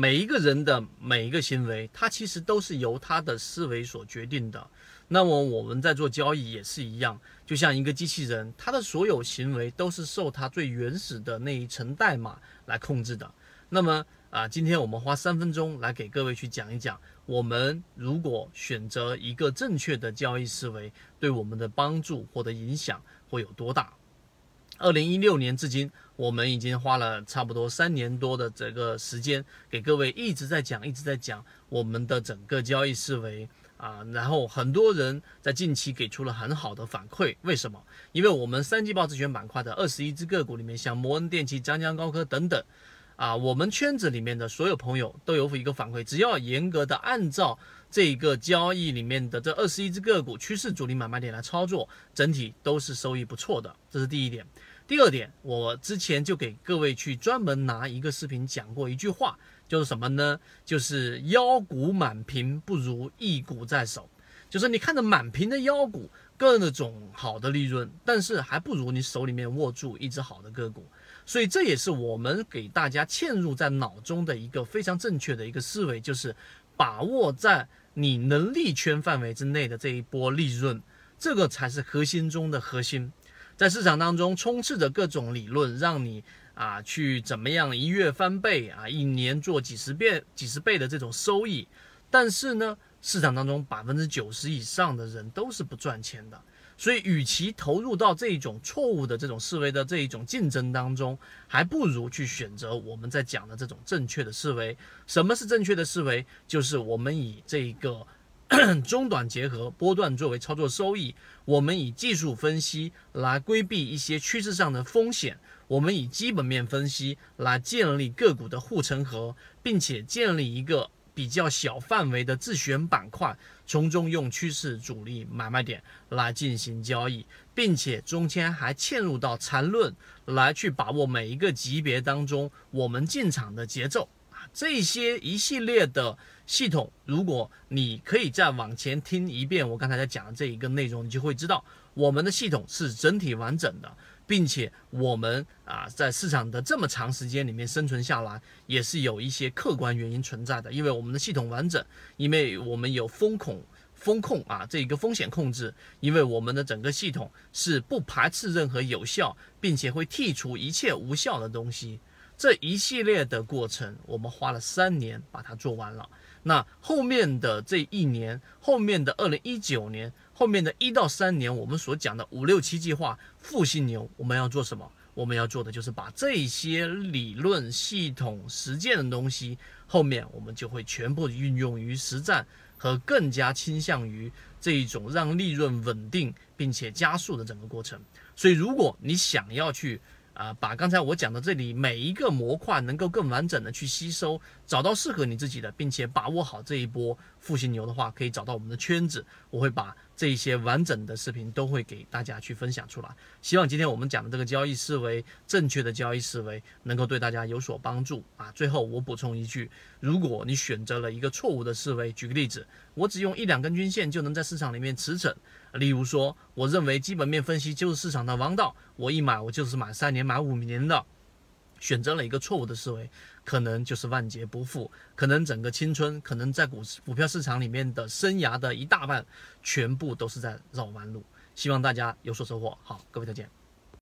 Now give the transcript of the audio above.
每一个人的每一个行为，它其实都是由他的思维所决定的。那么我们在做交易也是一样，就像一个机器人，它的所有行为都是受它最原始的那一层代码来控制的。那么啊，今天我们花三分钟来给各位去讲一讲，我们如果选择一个正确的交易思维，对我们的帮助或者影响会有多大。二零一六年至今，我们已经花了差不多三年多的这个时间，给各位一直在讲，一直在讲我们的整个交易思维。啊，然后很多人在近期给出了很好的反馈，为什么？因为我们三季报自选板块的二十一只个股里面，像摩恩电器、江江高科等等，啊，我们圈子里面的所有朋友都有一个反馈，只要严格的按照这个交易里面的这二十一只个股趋势主力买卖点来操作，整体都是收益不错的，这是第一点。第二点，我之前就给各位去专门拿一个视频讲过一句话。就是什么呢？就是腰股满屏不如一股在手，就是你看着满屏的腰股，各种好的利润，但是还不如你手里面握住一只好的个股。所以这也是我们给大家嵌入在脑中的一个非常正确的一个思维，就是把握在你能力圈范围之内的这一波利润，这个才是核心中的核心。在市场当中充斥着各种理论，让你。啊，去怎么样一月翻倍啊，一年做几十遍、几十倍的这种收益，但是呢，市场当中百分之九十以上的人都是不赚钱的，所以与其投入到这种错误的这种思维的这一种竞争当中，还不如去选择我们在讲的这种正确的思维。什么是正确的思维？就是我们以这个 中短结合波段作为操作收益，我们以技术分析来规避一些趋势上的风险。我们以基本面分析来建立个股的护城河，并且建立一个比较小范围的自选板块，从中用趋势主力买卖点来进行交易，并且中间还嵌入到缠论来去把握每一个级别当中我们进场的节奏，这些一系列的系统，如果你可以再往前听一遍我刚才在讲的这一个内容，你就会知道我们的系统是整体完整的。并且我们啊，在市场的这么长时间里面生存下来，也是有一些客观原因存在的。因为我们的系统完整，因为我们有风控、风控啊这一个风险控制，因为我们的整个系统是不排斥任何有效，并且会剔除一切无效的东西。这一系列的过程，我们花了三年把它做完了。那后面的这一年，后面的二零一九年。后面的一到三年，我们所讲的五六七计划复兴牛，我们要做什么？我们要做的就是把这些理论、系统、实践的东西，后面我们就会全部运用于实战，和更加倾向于这一种让利润稳定并且加速的整个过程。所以，如果你想要去，啊，把刚才我讲的这里每一个模块能够更完整的去吸收，找到适合你自己的，并且把握好这一波复兴牛的话，可以找到我们的圈子，我会把这一些完整的视频都会给大家去分享出来。希望今天我们讲的这个交易思维，正确的交易思维能够对大家有所帮助啊。最后我补充一句，如果你选择了一个错误的思维，举个例子，我只用一两根均线就能在市场里面驰骋。例如说，我认为基本面分析就是市场的王道，我一买我就是买三年、买五年的，选择了一个错误的思维，可能就是万劫不复，可能整个青春，可能在股股票市场里面的生涯的一大半，全部都是在绕弯路。希望大家有所收获。好，各位再见。